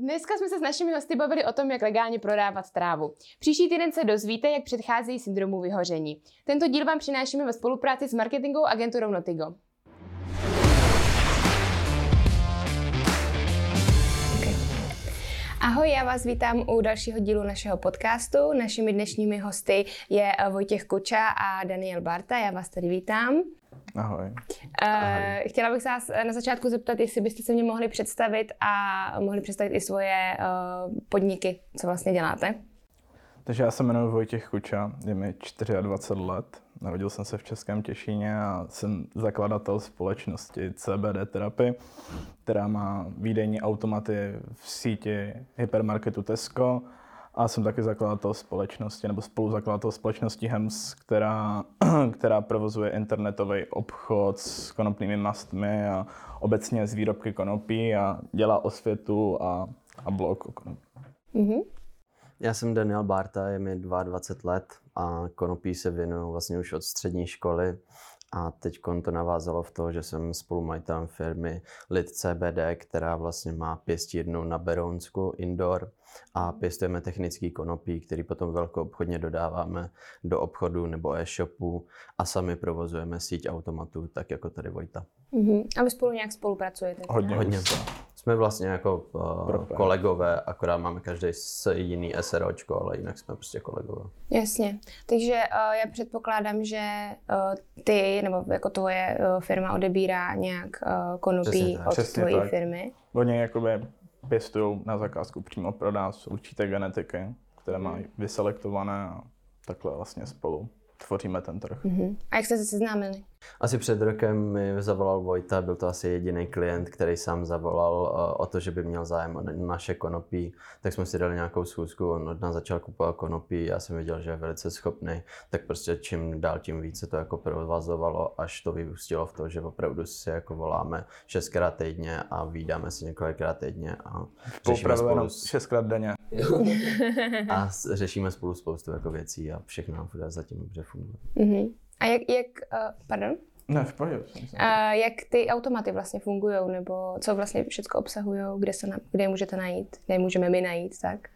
Dneska jsme se s našimi hosty bavili o tom, jak legálně prodávat trávu. Příští týden se dozvíte, jak předchází syndromu vyhoření. Tento díl vám přinášíme ve spolupráci s marketingovou agenturou Notigo. Ahoj, já vás vítám u dalšího dílu našeho podcastu. Našimi dnešními hosty je Vojtěch Kuča a Daniel Barta. Já vás tady vítám. Ahoj. Uh, chtěla bych se vás na začátku zeptat, jestli byste se mě mohli představit a mohli představit i svoje uh, podniky, co vlastně děláte. Takže já se jmenuji Vojtěch Kuča, je mi 24 let, narodil jsem se v Českém Těšíně a jsem zakladatel společnosti CBD Therapy, která má výdejní automaty v síti hypermarketu Tesco a jsem taky zakladatel společnosti nebo spoluzakladatel společnosti HEMS, která, která provozuje internetový obchod s konopnými mastmi a obecně s výrobky konopí a dělá osvětu a, a blog o konopí. Mm-hmm. Já jsem Daniel Barta, je mi 22 let a konopí se věnuju vlastně už od střední školy. A teď to navázalo v to, že jsem spolumajitelem firmy Lid CBD, která vlastně má pěstírnu na Berounsku indoor a pěstujeme technický konopí, který potom velkou obchodně dodáváme do obchodu nebo e-shopu a sami provozujeme síť automatů, tak jako tady Vojta. Uh-huh. A vy spolu nějak spolupracujete? Hodně. Hodně. Jsme vlastně jako uh, kolegové, akorát máme každý jiný SROčko, ale jinak jsme prostě kolegové. Jasně. Takže uh, já předpokládám, že uh, ty, nebo jako tvoje uh, firma odebírá nějak uh, konopí od Přesně tvojí tak. firmy. Oni jakoby pěstují na zakázku přímo pro nás určité genetiky, které mají vyselektované a takhle vlastně spolu tvoříme ten trh. Uh-huh. A jak jste se seznámili? Asi před rokem mi zavolal Vojta, byl to asi jediný klient, který sám zavolal eh, o to, že by měl zájem o naše konopí. Tak jsme si dali nějakou schůzku, on od nás začal kupovat konopí, já jsem viděl, že je velice schopný, tak prostě čím dál tím více to jako provazovalo, až to vyústilo v to, že opravdu si jako voláme šestkrát týdně a výdáme si několikrát týdně a řešíme spolu... šestkrát denně. a řešíme spolu spoustu jako věcí a všechno nám zatím dobře funguje. Mm-hmm. A jak, jak uh, pardon? Ne, v pohodě. Uh, jak ty automaty vlastně fungují, nebo co vlastně všechno obsahují, kde, se na, kde je můžete najít, kde je můžeme my najít, tak?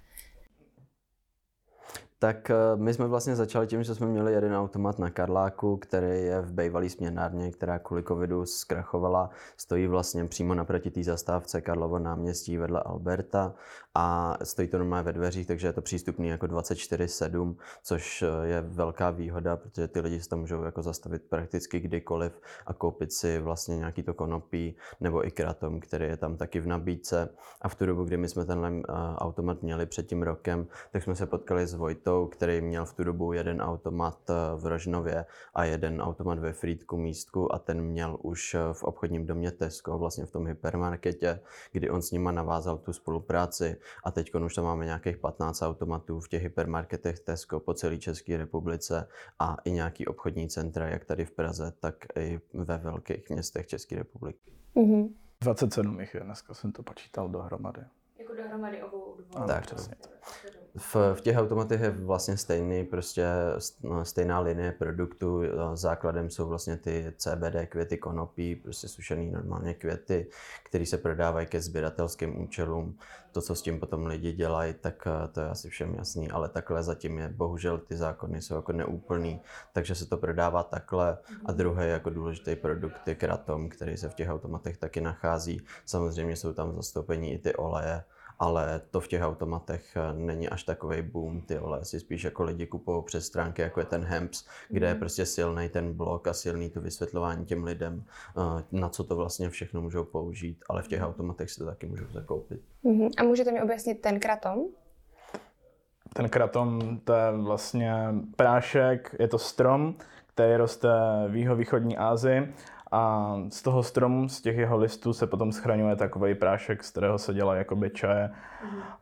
Tak eh, my jsme vlastně začali tím, že jsme měli jeden automat na Karláku, který je v bývalý směnárně, která kvůli covidu zkrachovala. Stojí vlastně přímo naproti té zastávce Karlovo náměstí vedle Alberta a stojí to normálně ve dveřích, takže je to přístupný jako 24-7, což eh, je velká výhoda, protože ty lidi se tam můžou jako zastavit prakticky kdykoliv a koupit si vlastně nějaký to konopí nebo i kratom, který je tam taky v nabídce. A v tu dobu, kdy my jsme tenhle eh, automat měli před tím rokem, tak jsme se potkali s Vojtou, který měl v tu dobu jeden automat eh, v Rožnově a jeden automat ve Frýdku místku a ten měl už v obchodním domě Tesco, vlastně v tom hypermarketě, kdy on s nima navázal tu spolupráci a teď už tam máme nějakých 15 automatů v těch hypermarketech Tesco po celé České republice a i nějaký obchodní centra, jak tady v Praze, tak i ve velkých městech České republiky. Mm-hmm. 27 jich je, dneska jsem to počítal dohromady. Jako dohromady obou dvou. Tak, přesně. V, v těch automatech je vlastně stejný, prostě no, stejná linie produktu. Základem jsou vlastně ty CBD květy konopí, prostě sušený normálně květy, které se prodávají ke sběratelským účelům. To, co s tím potom lidi dělají, tak eh, to je asi všem jasný, ale takhle zatím je, bohužel ty zákony jsou jako neúplný, takže se to prodává takhle. A druhý jako důležitý produkt je kratom, který se v těch automatech taky nachází. Samozřejmě jsou tam zastoupení i ty oleje, ale to v těch automatech eh, není až takový boom, ty vole, si spíš jako lidi kupují přes stránky, jako je ten Hemps, kde je mhm. prostě silný ten blok a silný to vysvětlování těm lidem, eh, na co to vlastně všechno můžou použít, ale v těch mhm. automatech si to taky můžou zakoupit. Uh-huh. A můžete mi objasnit ten kratom? Ten kratom, to je vlastně prášek, je to strom, který roste v jihovýchodní Asii a z toho stromu, z těch jeho listů se potom schraňuje takový prášek, z kterého se dělá jakoby čaje.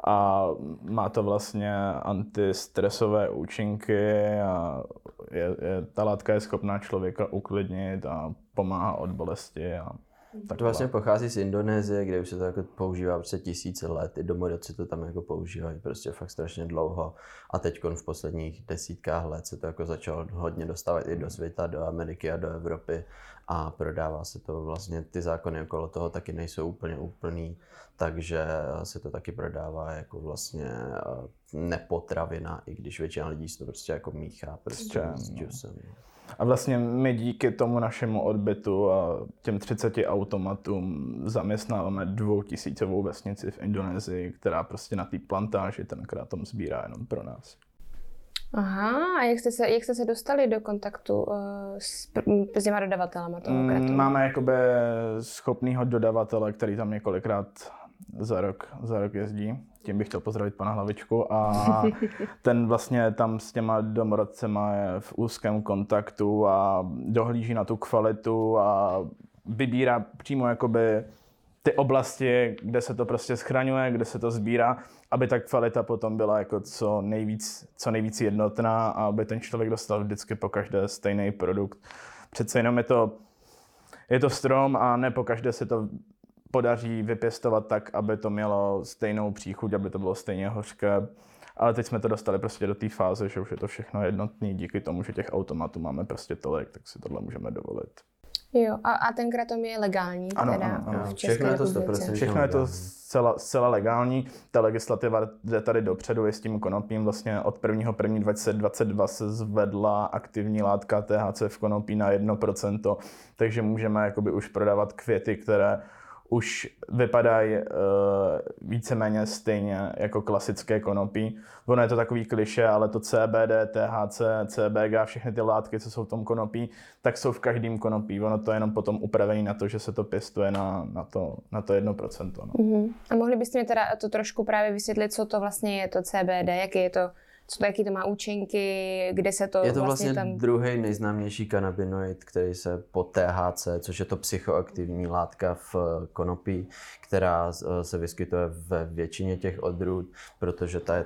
A má to vlastně antistresové účinky a je, je, ta látka je schopná člověka uklidnit a pomáhá od bolesti a To vlastně pochází z Indonésie, kde už se to jako používá prostě tisíce let. I domorodci to tam jako používají prostě fakt strašně dlouho. A teď v posledních desítkách let se to jako začalo hodně dostávat i do světa, do Ameriky a do Evropy. A prodává se to vlastně, ty zákony okolo toho taky nejsou úplně úplný, takže se to taky prodává jako vlastně eh, nepotravina, i když většina lidí si to prostě jako míchá prostě s džusem. No. A vlastně my díky tomu našemu odbytu a těm 30 automatům zaměstnáváme dvoutisícovou vesnici v Indonésii, která prostě na té plantáži ten krátom sbírá jenom pro nás. Aha, a jak jste se, jak jste se dostali do kontaktu uh, s, s těma dodavatelama toho kratomu? Máme jakoby schopného dodavatele, který tam několikrát za rok, za rok jezdí. Tím bych chtěl pozdravit pana Hlavičku. A ten vlastně tam s těma domorodcema je v úzkém kontaktu a dohlíží na tu kvalitu a vybírá přímo jakoby ty oblasti, kde se to prostě schraňuje, kde se to sbírá, aby ta kvalita potom byla jako co nejvíc, co nejvíc jednotná a aby ten člověk dostal vždycky po každé stejný produkt. Přece jenom je to, je to strom a ne po každé se to podaří vypěstovat tak, aby to mělo stejnou příchuť, aby to bylo stejně hořké. Ale teď jsme to dostali prostě do té fáze, že už je to všechno jednotné díky tomu, že těch automatů máme prostě tolik, tak si tohle můžeme dovolit. Jo, a, a ten kratom je legální ano, teda ano, ano. v České Všechno je to republice. 100% Všechno je to zcela, zcela legální. Ta legislativa jde tady dopředu i s tím konopím. Vlastně od 1. 1. 2022 se zvedla aktivní látka THC v konopí na 1%, takže můžeme jakoby už prodávat květy, které už vypadají uh, víceméně stejně jako klasické konopí. Ono je to takový kliše, ale to CBD, THC, CBG, všechny ty látky, co jsou v tom konopí, tak jsou v každém konopí. Ono to je jenom potom upravené na to, že se to pěstuje na, na, to, na to 1%. No. Uh-huh. A mohli byste mi teda to trošku právě vysvětlit, co to vlastně je to CBD, jaký je to co to, jaký to má účinky, kde se to Je to vlastně, vlastně tam... druhý nejznámější kanabinoid, který se po THC, což je to psychoaktivní látka v eh, konopí, která eh, se vyskytuje ve většině těch odrůd, protože ta,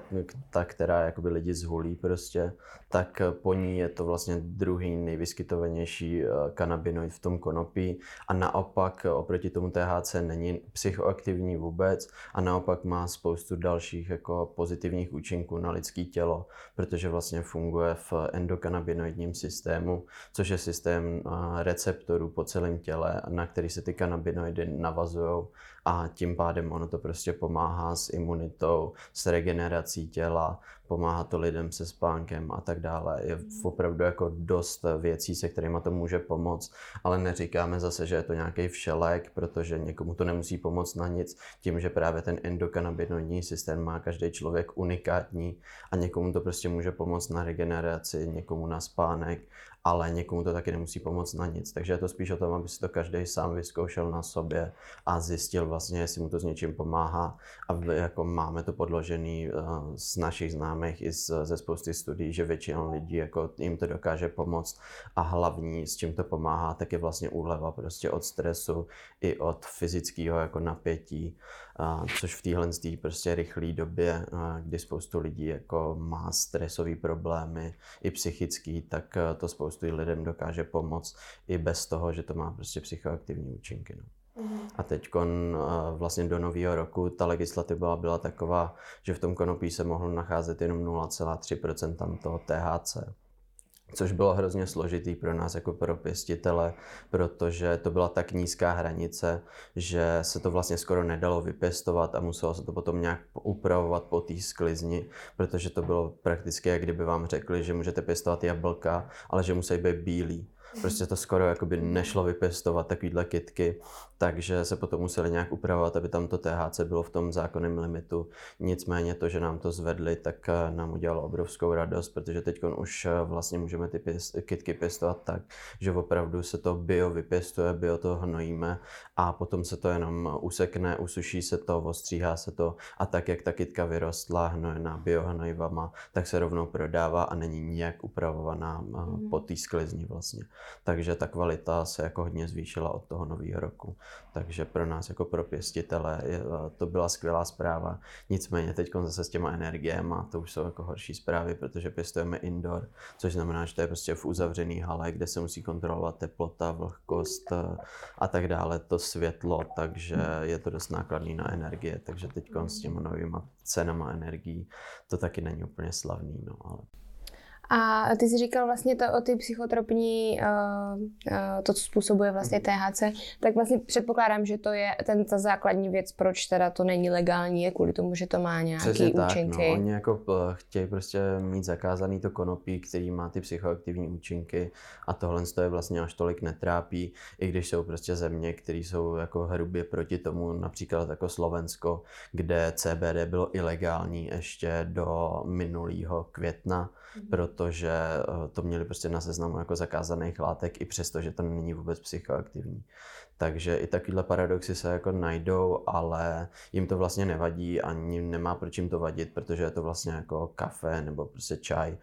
ta která jakoby lidi zhulí prostě, tak po ní je to vlastně druhý nejvyskytovanější eh, kanabinoid v tom konopí. A naopak oproti tomu THC není psychoaktivní vůbec a naopak má spoustu dalších jako pozitivních účinků na lidské tělo, protože vlastně funguje v endokanabinoidním systému, což je systém receptorů po celém těle, na který se ty kanabinoidy navazují a tím pádem ono to prostě pomáhá s imunitou, s regenerací těla, pomáhá to lidem se spánkem a tak dále. Je opravdu jako dost věcí, se kterými to může pomoct, ale neříkáme zase, že je to nějaký všelek, protože někomu to nemusí pomoct na nic, tím, že právě ten endokanabinoidní systém má každý člověk unikátní a někomu to prostě může pomoct na regeneraci, někomu na spánek ale někomu to taky nemusí pomoct na nic. Takže je to spíš o tom, aby si to každý sám vyzkoušel na sobě a zjistil vlastně, jestli mu to s něčím pomáhá. A jako máme to podložený uh, z našich známých i ze spousty studií, že většina lidí jako jim to dokáže pomoct a hlavní, s čím to pomáhá, tak je vlastně úleva prostě od stresu i od fyzického jako napětí což v téhle prostě rychlé době, kdy spoustu lidí jako má stresové problémy, i psychický, tak to spoustu lidem dokáže pomoct i bez toho, že to má prostě psychoaktivní účinky. No. Mhm. A teď vlastně do nového roku ta legislativa byla taková, že v tom konopí se mohlo nacházet jenom 0,3% toho THC což bylo hrozně složitý pro nás jako pro pěstitele, protože to byla tak nízká hranice, že se to vlastně skoro nedalo vypěstovat a muselo se to potom nějak upravovat po té sklizni, protože to bylo prakticky, jak kdyby vám řekli, že můžete pěstovat jablka, ale že musí být bílí. Prostě to skoro jakoby nešlo vypěstovat takovýhle kitky, takže se potom museli nějak upravovat, aby tam to THC bylo v tom zákonném limitu. Nicméně to, že nám to zvedli, tak eh, nám udělalo obrovskou radost, protože teď už eh, vlastně můžeme ty pěst, kitky pěstovat tak, že opravdu se to bio vypěstuje, bio to hnojíme a potom se to jenom usekne, usuší se to, ostříhá se to a tak, jak ta kitka vyrostla hnojená biohnojivama, tak se rovnou prodává a není nijak upravovaná mm. po té sklizni vlastně. Takže ta kvalita se jako hodně zvýšila od toho nového roku. Takže pro nás jako pro pěstitele to byla skvělá zpráva. Nicméně teď zase s těma energiemi to už jsou jako horší zprávy, protože pěstujeme indoor, což znamená, že to je prostě v uzavřený hale, kde se musí kontrolovat teplota, vlhkost eh, a tak dále, to světlo, takže je to dost nákladný na energie, takže teď s těma novými cenama energií to taky není úplně slavný, no, ale a ty jsi říkal vlastně to o ty psychotropní, uh, uh, to, co způsobuje vlastně THC, tak vlastně předpokládám, že to je ten, ta základní věc, proč teda to není legální, je kvůli tomu, že to má nějaké účinky. Tak, no. Oni jako eh, chtějí prostě mít zakázaný to konopí, který má ty psychoaktivní účinky a tohle to je vlastně až tolik netrápí, i když jsou prostě země, které jsou jako hrubě proti tomu, například jako Slovensko, kde CBD bylo ilegální ještě do minulého května. Protože eh, to měli prostě na seznamu jako zakázaných látek, i přesto, že to není vůbec psychoaktivní. Takže i takovéhle paradoxy se jako najdou, ale jim to vlastně nevadí, ani nemá proč jim to vadit, protože je to vlastně jako kafe nebo prostě čaj.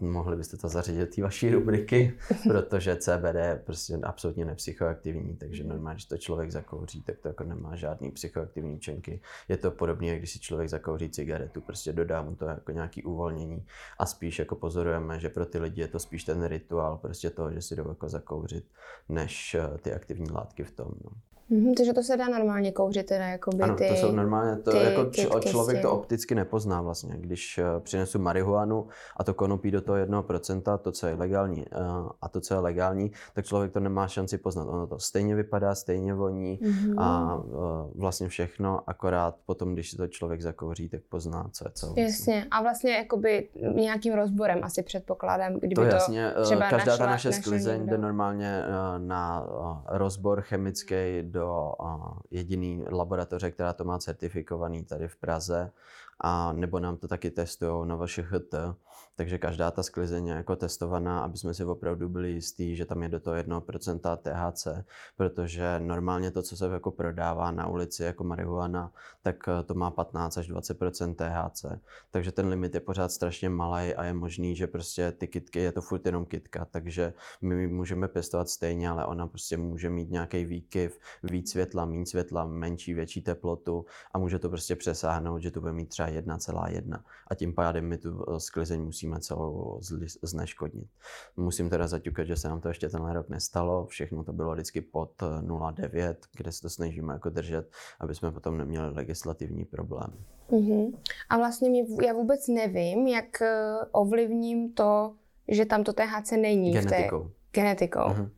Uh, mohli byste to zařadit do vaší rubriky, protože CBD je prostě absolutně nepsychoaktivní, takže normálně, když to člověk zakouří, tak to jako nemá žádný psychoaktivní účinky. Je to podobné, jak když si člověk zakouří cigaretu, prostě dodá mu to jako nějaký uvolnění a spíš jako pozorujeme, že pro ty lidi je to spíš ten rituál prostě toho, že si jdou jako zakouřit, než eh, ty aktivní látky látky v tom. No. Mm-hmm, takže to se dá normálně kouřit, teda jako by ano, ty, to jsou normálně, to ty, jako č- člověk to opticky nepozná vlastně. Když uh, přinesu marihuanu a to konopí do toho jednoho procenta, to, co je legální uh, a to, co je legální, tak člověk to nemá šanci poznat. Ono to stejně vypadá, stejně voní mm-hmm. a uh, vlastně všechno, akorát potom, když to člověk zakouří, tak pozná, co je co. Vlastně. Jasně. A vlastně jakoby nějakým rozborem asi předpokládám, kdyby to, jasně, to třeba každá našla, ta naše sklizeň jde normálně uh, na uh, rozbor chemický do jediný laboratoře, která to má certifikovaný tady v Praze a nebo nám to taky testují na vaše HT, takže každá ta sklizeň je jako testovaná, aby jsme si opravdu byli jistí, že tam je do toho 1% THC, protože normálně to, co se jako prodává na ulici jako marihuana, tak eh, to má 15 až 20% THC, takže ten limit je pořád strašně malý a je možný, že prostě ty kitky, je to furt jenom kitka, takže my můžeme pěstovat stejně, ale ona prostě může mít nějaký výkyv, víc světla, méně světla, menší, větší teplotu a může to prostě přesáhnout, že to bude mít třeba 1,1 a tím pádem my tu eh, sklizeň musíme celou zneškodnit. Musím teda zaťukat, že se nám to ještě tenhle rok nestalo, všechno to bylo vždycky pod 0,9, eh, kde se to snažíme jako držet, aby jsme potom neměli legislativní problém. Uh-huh. A vlastně mě, já vůbec nevím, jak eh, ovlivním to, že tam to THC není. Genetikou. V té... Genetikou. Uh-huh.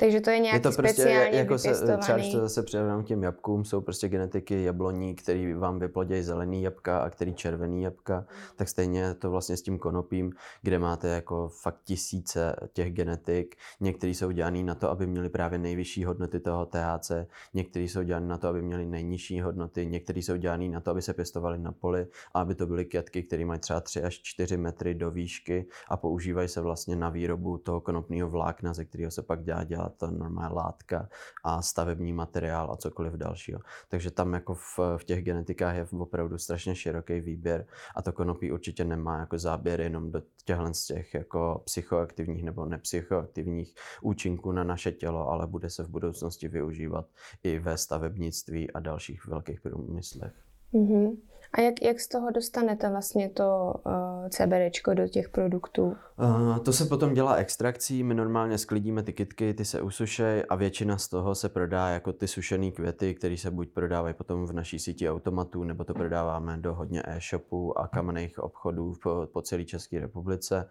Takže to je nějaký je to prostě speciálně jako se, třeba když to zase převedám těm jabkům, jsou prostě genetiky jabloní, který vám vyplodějí zelený jabka a který červený jabka, tak stejně to vlastně s tím konopím, kde máte jako fakt tisíce těch genetik. Některý jsou dělaný na to, aby měli právě nejvyšší hodnoty toho THC, některý jsou dělaný na to, aby měli nejnižší hodnoty, některý jsou dělaný na to, aby se pěstovali na poli a aby to byly kytky, které mají třeba 3 až 4 metry do výšky a používají se vlastně na výrobu toho konopného vlákna, ze kterého se pak dělá, dělá ta normální látka a stavební materiál a cokoliv dalšího. Takže tam jako v, v těch genetikách je opravdu strašně široký výběr a to konopí určitě nemá jako záběr jenom do těchhle z těch jako psychoaktivních nebo nepsychoaktivních účinků na naše tělo, ale bude se v budoucnosti využívat i ve stavebnictví a dalších velkých průmyslech. Mm-hmm. A jak, jak z toho dostanete vlastně to uh, eh, CBD do těch produktů? Uh, to se potom dělá extrakcí. My normálně sklidíme ty kytky, ty se usušejí a většina z toho se prodá jako ty sušené květy, které se buď prodávají potom v naší síti automatů, nebo to prodáváme do hodně e-shopů a kamenných obchodů po, po celé České republice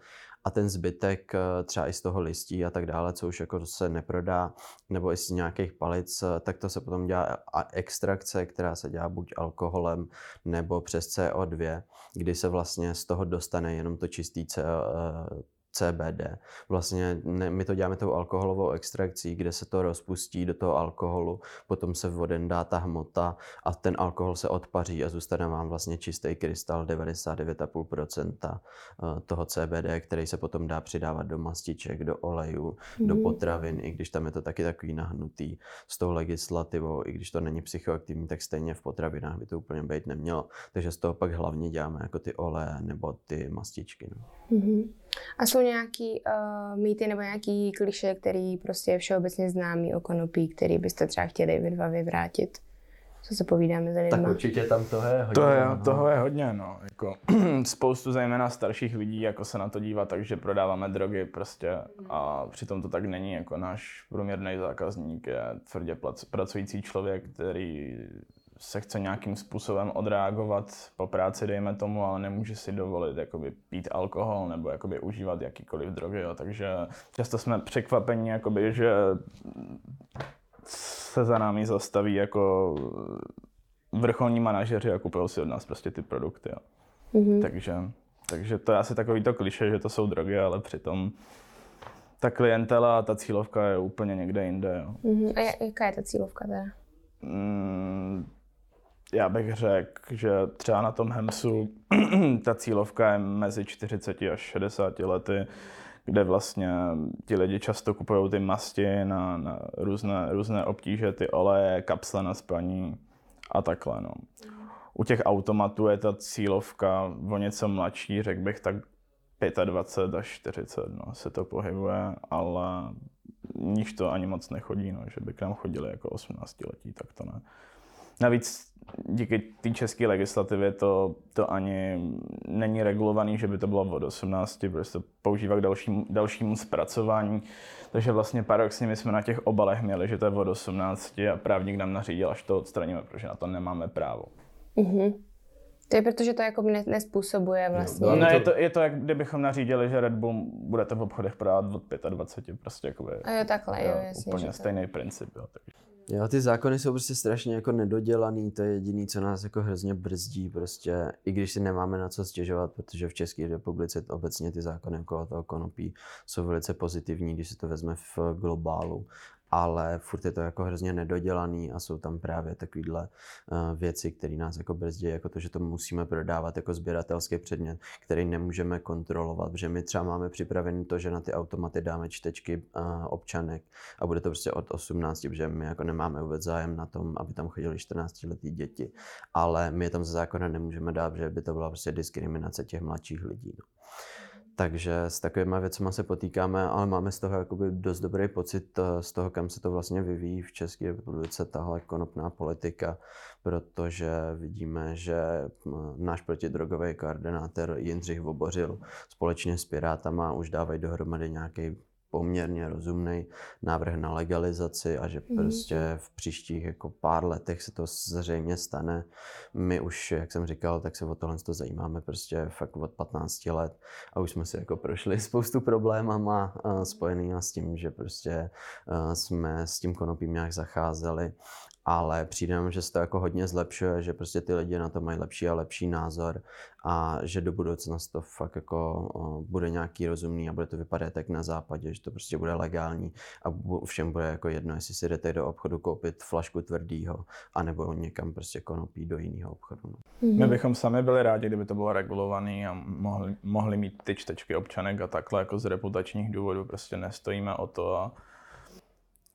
a ten zbytek eh, třeba i z toho listí a tak dále, co už jako se neprodá, nebo i z nějakých palic, eh, tak to se potom dělá extrakce, která se dělá buď alkoholem nebo přes CO2, kdy se vlastně z toho dostane jenom to čistý CO, CBD. Vlastně ne, my to děláme tou alkoholovou extrakcí, kde se to rozpustí do toho alkoholu, potom se voden dá ta hmota a ten alkohol se odpaří a zůstane vám vlastně čistý krystal 99,5% eh, toho CBD, který se potom dá přidávat do mastiček, do olejů, mm. do mhm. potravin, i když tam je to taky takový nahnutý s tou legislativou, i když to není psychoaktivní, tak stejně v potravinách by to úplně být nemělo. Takže z toho pak hlavně děláme jako ty oleje nebo ty mastičky. No. Mm-hmm. A jsou nějaký uh, mýty nebo nějaký kliše, který prostě je všeobecně známý o konopí, který byste třeba chtěli vy dva vyvrátit? Co se povídáme za lidma? Tak určitě tam toho je hodně. To je, no. toho je hodně, no. Jako, spoustu zejména starších lidí jako se na to dívá tak, že prodáváme drogy prostě a přitom to tak není. Jako náš průměrný zákazník je tvrdě plac- pracující člověk, který se chce nějakým způsobem odreagovat po práci, dejme tomu, ale nemůže si dovolit jakoby, pít alkohol nebo jakoby, užívat jakýkoliv drogy. Jo. Takže často jsme překvapeni, jakoby, že se za námi zastaví jako vrcholní manažeři a kupují si od nás prostě ty produkty. Jo. Mm-hmm. Takže, takže to je asi takový to kliše, že to jsou drogy, ale přitom ta klientela a ta cílovka je úplně někde jinde. Jo. Mm-hmm. A jaká je ta cílovka teda? Mm, já bych řekl, že třeba na tom Hemsu ta cílovka je mezi 40 až 60 lety, kde vlastně ti lidi často kupují ty masti na, na různé, různé obtíže, ty oleje, kapsle na spaní a takhle. No. U těch automatů je ta cílovka o něco mladší, řekl bych tak 25 až 40 no, se to pohybuje, ale níž to ani moc nechodí, no, že by k nám chodili jako 18 letí, tak to ne. Navíc díky té české legislativě to, to ani není regulovaný, že by to bylo od 18, protože to používá k dalšímu, dalšímu zpracování. Takže vlastně paradoxně my jsme na těch obalech měli, že to je od 18 a právník nám nařídil, až to odstraníme, protože na to nemáme právo. Mm-hmm. To je protože to jako ne, nespůsobuje vlastně. No, ne, je to, je to jak kdybychom nařídili, že Red Bull budete v obchodech prodávat od 25, prostě jakoby, A jo, takhle, jo, jasně. úplně že stejný princip. Jo, takže. Jo, ty zákony jsou prostě strašně jako nedodělaný, to je jediné, co nás jako hrozně brzdí, prostě, i když si nemáme na co stěžovat, protože v České republice obecně ty zákony okolo toho konopí jsou velice pozitivní, když se to vezme v globálu, ale furt je to jako hrozně nedodělaný a jsou tam právě takovéhle uh, věci, které nás jako brzdí, jako to, že to musíme prodávat jako sběratelský předmět, který nemůžeme kontrolovat, že my třeba máme připravený to, že na ty automaty dáme čtečky uh, občanek a bude to prostě od 18, protože my jako nemáme vůbec zájem na tom, aby tam chodili 14 letý děti, ale my je tam ze zákona nemůžeme dát, že by to byla prostě diskriminace těch mladších lidí. No. Takže s takovými věcmi se potýkáme, ale máme z toho jakoby dost dobrý pocit eh, z toho, kam se to vlastně vyvíjí v České republice, tahle konopná politika, protože vidíme, že hm, náš protidrogový koordinátor Jindřich Vobořil společně s Pirátama už dávají dohromady nějaký poměrně rozumný návrh na legalizaci a že mm. prostě v příštích jako pár letech se to zřejmě stane. My už, jak jsem říkal, tak se o tohle to zajímáme prostě fakt od 15 let a už jsme si jako prošli spoustu problémama spojený s tím, že prostě jsme s tím konopím nějak zacházeli ale přijde nám, že se to jako hodně zlepšuje, že prostě ty lidi na to mají lepší a lepší názor a že do budoucna to fakt jako bude nějaký rozumný a bude to vypadat tak na západě, že to prostě bude legální a všem bude jako jedno, jestli si jdete do obchodu koupit flašku tvrdýho, anebo někam prostě konopí do jiného obchodu. No. Mm-hmm. My bychom sami byli rádi, kdyby to bylo regulovaný a mohli, mohli mít ty čtečky občanek a takhle jako z reputačních důvodů prostě nestojíme o to a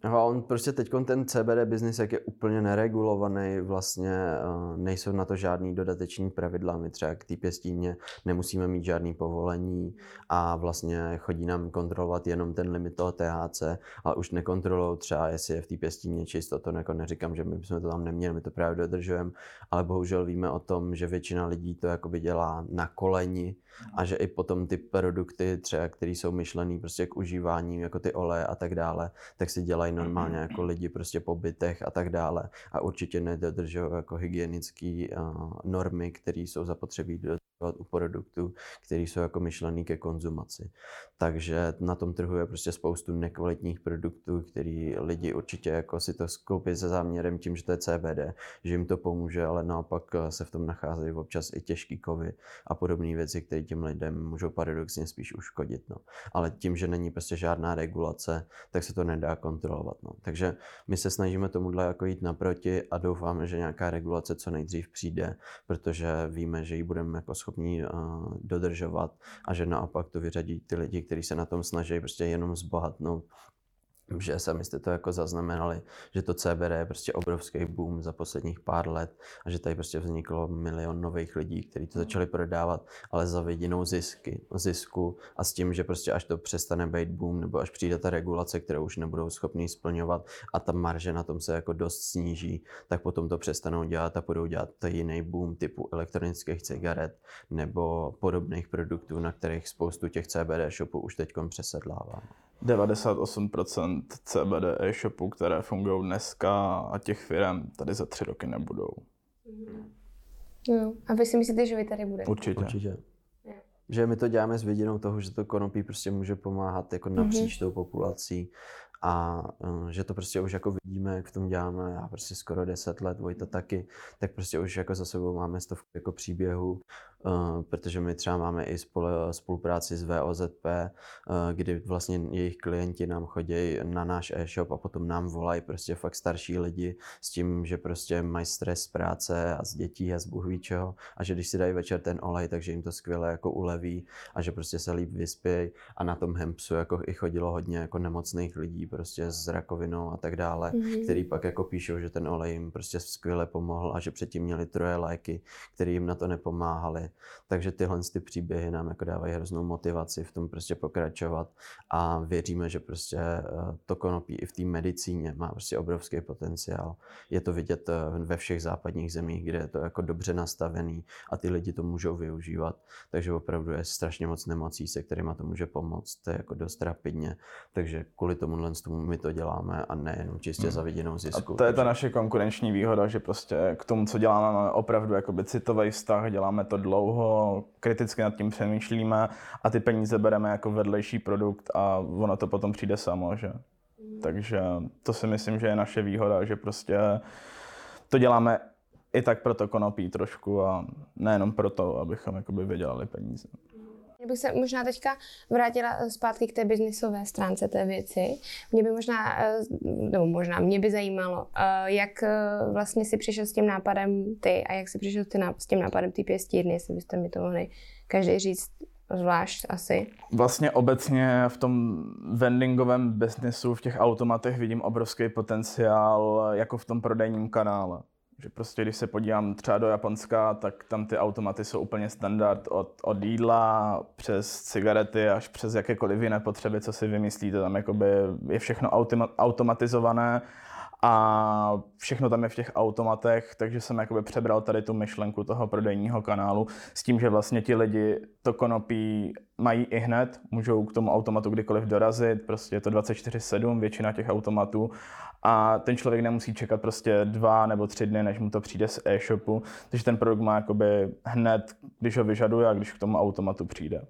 a on prostě teď ten CBD biznis, jak je úplně neregulovaný, vlastně uh, nejsou na to žádný dodateční pravidla. My třeba k té pěstíně nemusíme mít žádný povolení a vlastně chodí nám kontrolovat jenom ten limit toho THC, ale už nekontrolují třeba, jestli je v té pěstíně čisto, to jako neříkám, že my bychom to tam neměli, my to právě dodržujeme, ale bohužel víme o tom, že většina lidí to jakoby dělá na koleni, a že i potom ty produkty třeba, které jsou myšlené prostě k užívání, jako ty oleje a tak dále, tak si dělají normálně jako lidi prostě po bytech a tak dále. A určitě nedodržují jako hygienické uh, normy, které jsou zapotřebí dodržovat u produktů, které jsou jako myšlené ke konzumaci. Takže na tom trhu je prostě spoustu nekvalitních produktů, který lidi určitě jako si to skoupí se záměrem tím, že to je CBD, že jim to pomůže, ale naopak se v tom nacházejí občas i těžký kovy a podobné věci, které těm lidem můžou paradoxně spíš uškodit. No. Ale tím, že není prostě žádná regulace, tak se to nedá kontrolovat. No. Takže my se snažíme tomuhle jako jít naproti a doufáme, že nějaká regulace co nejdřív přijde, protože víme, že ji budeme jako schopni uh, dodržovat a že naopak to vyřadí ty lidi, kteří se na tom snaží prostě jenom zbohatnout že sami jste to jako zaznamenali, že to CBD je prostě obrovský boom za posledních pár let a že tady prostě vzniklo milion nových lidí, kteří to začali prodávat, ale za vidinou zisky, zisku a s tím, že prostě až to přestane být boom nebo až přijde ta regulace, kterou už nebudou schopni splňovat a ta marže na tom se jako dost sníží, tak potom to přestanou dělat a budou dělat to jiný boom typu elektronických cigaret nebo podobných produktů, na kterých spoustu těch CBD shopů už teď přesedlává. 98% CBD e-shopů, které fungují dneska a těch firm tady za tři roky nebudou. Jo. A vy si myslíte, že vy tady budete? Určitě. Určitě. Že my to děláme s vidinou toho, že to konopí prostě může pomáhat jako napříč mm-hmm. tou populací a uh, že to prostě už jako vidíme, jak v tom děláme, já prostě skoro 10 let, Vojta taky, tak prostě už jako za sebou máme stovku jako příběhů, protože my třeba máme i spol, spolupráci s VOZP, uh, kdy vlastně jejich klienti nám chodí na náš e-shop a potom nám volají prostě fakt starší lidi s tím, že prostě mají stres z práce a z dětí a z Bůh čeho a že když si dají večer ten olej, takže jim to skvěle jako uleví a že prostě se líp vyspějí a na tom hempsu jako i chodilo hodně jako nemocných lidí, prostě s rakovinou a tak dále, mm-hmm. který pak jako píšou, že ten olej jim prostě skvěle pomohl a že předtím měli troje léky, které jim na to nepomáhaly. Takže tyhle ty příběhy nám jako dávají hroznou motivaci v tom prostě pokračovat a věříme, že prostě eh, to konopí i v té medicíně má prostě obrovský potenciál. Je to vidět eh, ve všech západních zemích, kde je to jako dobře nastavený a ty lidi to můžou využívat. Takže opravdu je strašně moc nemocí, se kterými to může pomoct. To je jako dost rapidně. Takže kvůli tomu tomu my to děláme a nejenom čistě hmm. za viděnou zisku. A to je ta naše konkurenční výhoda, že prostě k tomu, co děláme, máme opravdu jakoby citový vztah, děláme to dlouho, kriticky nad tím přemýšlíme a ty peníze bereme jako vedlejší produkt a ono to potom přijde samo, že? Hmm. Takže to si myslím, že je naše výhoda, že prostě to děláme i tak pro to konopí trošku a nejenom proto, abychom jakoby vydělali peníze. Já bych se možná teďka vrátila eh, zpátky k té biznisové stránce té věci. Mě by možná, eh, nebo možná, mě by zajímalo, eh, jak vlastně si přišel s tím nápadem ty a jak si přišel s tím nápadem ty pěstírny, jestli byste mi to mohli každý říct zvlášť asi. Vlastně obecně v tom vendingovém biznesu, v těch automatech vidím obrovský potenciál jako v tom prodejním kanále. Že prostě, když se podívám třeba do Japonska, tak tam ty automaty jsou úplně standard od, od jídla přes cigarety až přes jakékoliv jiné potřeby, co si vymyslíte. Tam jakoby je všechno automatizované a všechno tam je v těch automatech, takže jsem jakoby přebral tady tu myšlenku toho prodejního kanálu s tím, že vlastně ti lidi to konopí mají i hned, můžou k tomu automatu kdykoliv dorazit, prostě je to 24-7 většina těch automatů a ten člověk nemusí čekat prostě dva nebo tři dny, než mu to přijde z e-shopu, takže ten produkt má jakoby hned, když ho vyžaduje a když k tomu automatu přijde.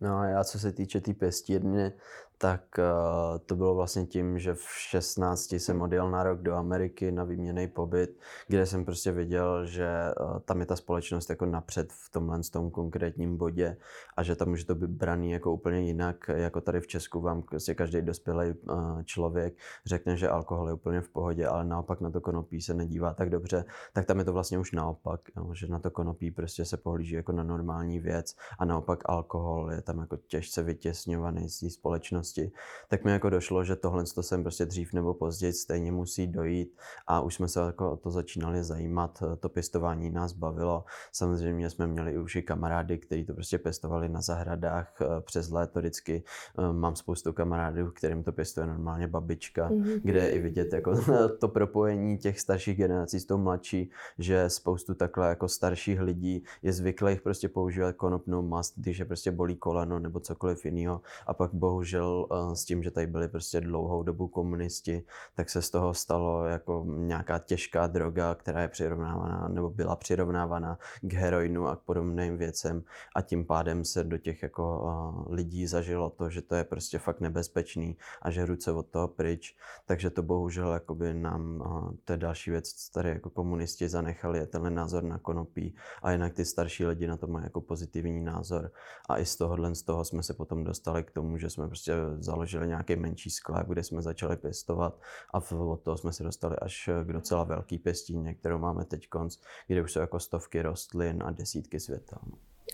No a já co se týče té tý pěstírny, tak uh, to bylo vlastně tím, že v 16 jsem odjel na rok do Ameriky na výměný pobyt, kde jsem prostě viděl, že uh, tam je ta společnost jako napřed v tomhle tom konkrétním bodě a že tam už to být braný jako úplně jinak, jako tady v Česku vám prostě každý dospělý uh, člověk řekne, že alkohol je úplně v pohodě, ale naopak na to konopí se nedívá tak dobře, tak tam je to vlastně už naopak, že na to konopí prostě se pohlíží jako na normální věc a naopak alkohol je tam jako těžce vytěsňovaný z té společnosti společnosti, tak mi jako došlo, že tohle to sem prostě dřív nebo později stejně musí dojít a už jsme se jako o to začínali zajímat, to pěstování nás bavilo. Samozřejmě jsme měli už i kamarády, kteří to prostě pěstovali na zahradách eh, přes léto vždycky. Eh, mám spoustu kamarádů, kterým to pěstuje normálně babička, mm-hmm. kde je i vidět jako to propojení těch starších generací s tou mladší, že spoustu takhle jako starších lidí je zvyklých prostě používat konopnou mast, když je prostě bolí koleno nebo cokoliv jiného a pak bohužel uh, s tím, že tady byli prostě dlouhou dobu komunisti, tak se z toho stalo jako nějaká těžká droga, která je přirovnávaná nebo byla přirovnávaná k heroinu a k podobným věcem. A tím pádem se do těch jako uh, lidí zažilo to, že to je prostě fakt nebezpečný a že ruce od toho pryč, takže to bohužel jakoby nám, uh, to je další věc, co tady jako komunisti zanechali, je tenhle názor na konopí. A jinak ty starší lidi na to mají jako pozitivní názor. A i z tohohle z toho jsme se potom dostali k tomu, že jsme prostě založili nějaký menší sklep, kde jsme začali pěstovat a od toho jsme se dostali až k docela velký pěstíně, kterou máme teď konc, kde už jsou jako stovky rostlin a desítky světel.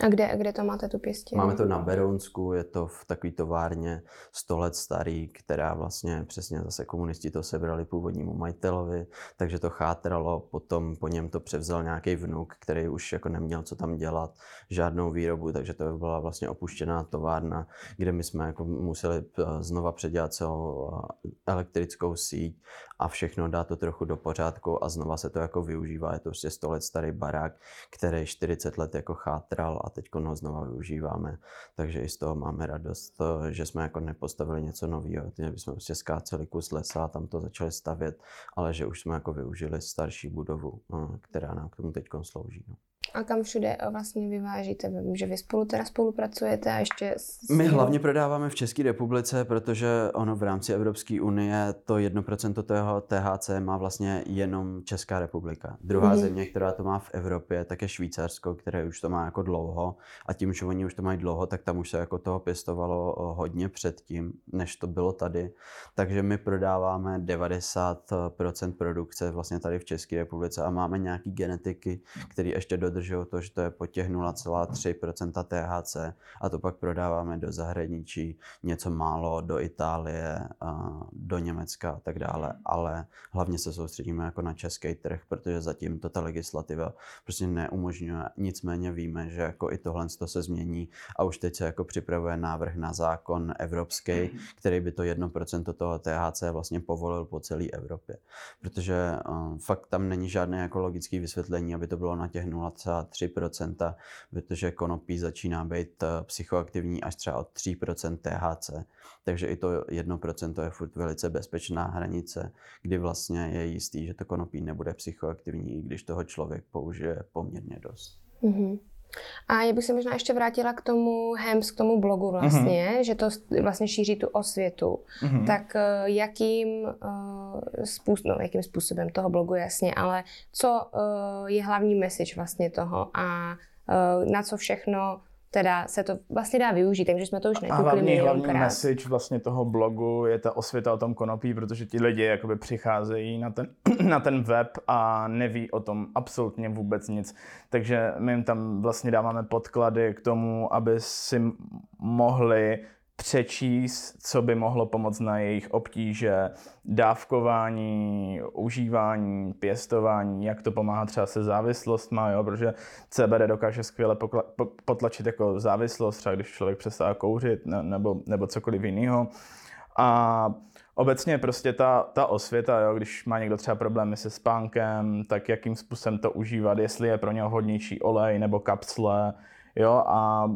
A kde, kde to máte tu pěstě? Máme to na Berounsku, je to v takové továrně 100 let starý, která vlastně přesně zase komunisti to sebrali původnímu majitelovi, takže to chátralo, potom po něm to převzal nějaký vnuk, který už jako neměl co tam dělat, žádnou výrobu, takže to byla vlastně opuštěná továrna, kde my jsme jako museli eh, znova předělat celou eh, elektrickou síť a všechno dát to trochu do pořádku a znova se to jako využívá. Je to prostě 100 let starý barák, který 40 let jako chátral a teď ho znova využíváme. Takže i z toho máme radost, že jsme jako nepostavili něco nového. Ty jsme prostě skáceli kus lesa a tam to začali stavět, ale že už jsme jako využili starší budovu, eh, která nám k tomu teď slouží. No. A kam všude eh, vlastně vyvážíte? Vím, že vy spolu teda spolupracujete a ještě... S... My hlavně prodáváme v České republice, protože ono v rámci Evropské unie to 1% toho THC má vlastně jenom Česká republika. Druhá mm-hmm. země, která to má v Evropě, tak je Švýcarsko, které už to má jako dlouho. A tím, že oni už to mají dlouho, tak tam už se jako toho pěstovalo eh, hodně předtím, než to bylo tady. Takže my prodáváme 90% produkce vlastně tady v České republice a máme nějaký genetiky, které ještě dodržují dodržují to, že to je po těch 0,3% THC a to pak prodáváme do zahraničí, něco málo do Itálie, do Německa a tak dále, ale hlavně se soustředíme jako na český trh, protože zatím to ta legislativa prostě neumožňuje. Nicméně víme, že jako i tohle to se změní a už teď se jako připravuje návrh na zákon evropský, který by to 1% toho THC vlastně povolil po celé Evropě. Protože fakt tam není žádné jako logické vysvětlení, aby to bylo na těch 0, 3%, protože konopí začíná být eh, psychoaktivní až třeba od 3% THC. Takže i to 1% je furt velice bezpečná hranice, kdy vlastně je jistý, že to konopí nebude psychoaktivní, i když toho člověk použije poměrně dost. Mm-hmm. A já bych se možná ještě vrátila k tomu HEMS, k tomu blogu vlastně, mm-hmm. že to vlastně šíří tu osvětu. Mm-hmm. Tak eh, jakým, uh, způsob, no, jakým způsobem toho blogu jasně, ale co uh, je hlavní message vlastně toho a uh, na co všechno teda se to vlastně dá využít, takže jsme to už nekukli A hlavní, hlavní message vlastně toho blogu je ta osvěta o tom konopí, protože ti lidi jakoby přicházejí na ten, na ten web a neví o tom absolutně vůbec nic. Takže my jim tam vlastně dáváme podklady k tomu, aby si mohli přečíst, co by mohlo pomoct na jejich obtíže, dávkování, užívání, pěstování, jak to pomáhá třeba se závislostma, jo, protože CBD dokáže skvěle potlačit jako závislost, třeba když člověk přestává kouřit ne- nebo, nebo cokoliv jiného. A obecně prostě ta, ta osvěta, jo, když má někdo třeba problémy se spánkem, tak jakým způsobem to užívat, jestli je pro něho hodnější olej nebo kapsle, jo, a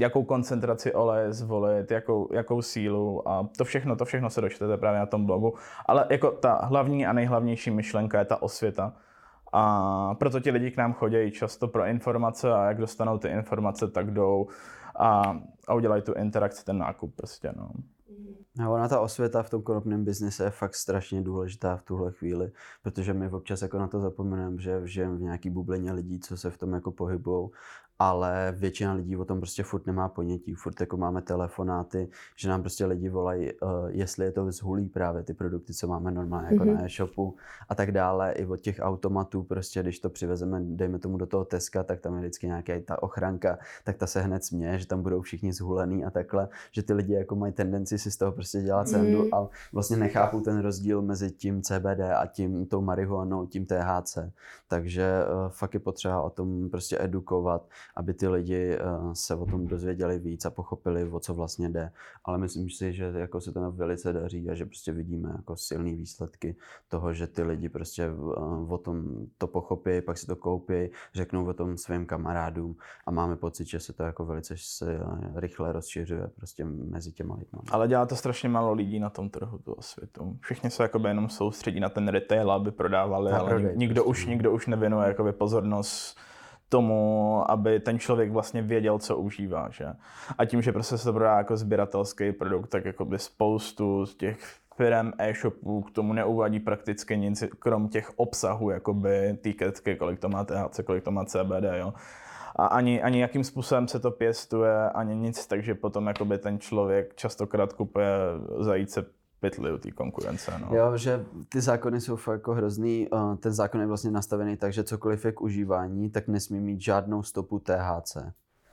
jakou koncentraci oleje zvolit, jakou, jakou sílu a to všechno, to všechno se dočtete právě na tom blogu. Ale jako ta hlavní a nejhlavnější myšlenka je ta osvěta. A proto ti lidi k nám chodí často pro informace a jak dostanou ty informace, tak jdou a, a udělají tu interakci, ten nákup prostě. No. A ona ta osvěta v tom konopném biznise je fakt strašně důležitá v tuhle chvíli, protože my občas jako na to zapomeneme, že žijeme v nějaký bublině lidí, co se v tom jako pohybují ale většina lidí o tom prostě furt nemá ponětí. Furt jako máme telefonáty, že nám prostě lidi volají, uh, jestli je to vzhulí právě ty produkty, co máme normálně jako mm-hmm. na e-shopu a tak dále. I od těch automatů prostě, když to přivezeme, dejme tomu do toho Teska, tak tam je vždycky nějaká ta ochranka, tak ta se hned směje, že tam budou všichni zhulený a takhle, že ty lidi jako mají tendenci si z toho prostě dělat sendu mm. a vlastně nechápou ten rozdíl mezi tím CBD a tím tou marihuanou, tím THC. Takže uh, fakt je potřeba o tom prostě edukovat aby ty lidi eh, se o tom dozvěděli víc a pochopili, o co vlastně jde. Ale myslím si, že jako se to velice daří a že prostě vidíme jako silné výsledky toho, že ty lidi prostě eh, o tom to pochopí, pak si to koupí, řeknou o tom svým kamarádům a máme pocit, že se to jako velice se eh, rychle rozšiřuje prostě mezi těma lidmi. Ale dělá to strašně málo lidí na tom trhu, tu osvětu. Všichni se jakoby jenom soustředí na ten retail, aby prodávali, ale prodej, nikdo, prostě. už, no. nikdo už nevěnuje jakoby pozornost tomu, aby ten člověk vlastně věděl, co užívá. Že? A tím, že prostě se to prodá jako sběratelský produkt, tak jako by spoustu z těch firm e-shopů k tomu neuvádí prakticky nic, krom těch obsahů, jakoby týketky, kolik to má THC, kolik to má CBD, jo. A ani, ani jakým způsobem se to pěstuje, ani nic, takže potom jakoby ten člověk častokrát kupuje zajíce pytli u té konkurence. No. Jo, že ty zákony jsou fakt jako hrozný. Ten zákon je vlastně nastavený tak, že cokoliv je k užívání, tak nesmí mít žádnou stopu THC.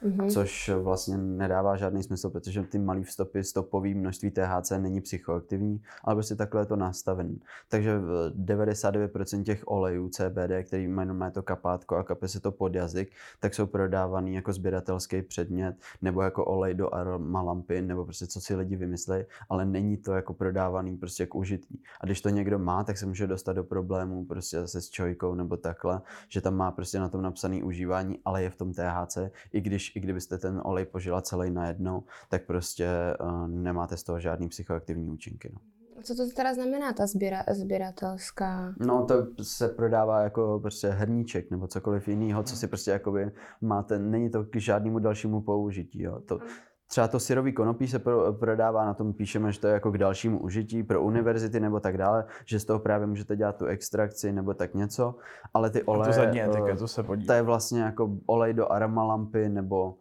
Mm-hmm. což vlastně nedává žádný smysl, protože ty malý vstopy, stopový množství THC není psychoaktivní, ale prostě takhle je to nastavený. Takže 99% těch olejů CBD, který mají má to kapátko a kape se to pod jazyk, tak jsou prodávaný jako sběratelský předmět nebo jako olej do aromalampy nebo prostě co si lidi vymyslí, ale není to jako prodávaný prostě k užití. A když to někdo má, tak se může dostat do problémů prostě zase s čojkou nebo takhle, že tam má prostě na tom napsaný užívání, ale je v tom THC, i když i kdybyste ten olej požila celý najednou, tak prostě uh, nemáte z toho žádný psychoaktivní účinky. No. Co to teda znamená ta sběra, sběratelská? No to se prodává jako prostě hrníček nebo cokoliv jiného, co si prostě jakoby máte, není to k žádnému dalšímu použití. Jo. To, Třeba to syrový konopí se prodává, na tom píšeme, že to je jako k dalšímu užití pro univerzity nebo tak dále, že z toho právě můžete dělat tu extrakci nebo tak něco, ale ty oleje, to zadní etiketu se podívá. To je vlastně jako olej do aramalampy nebo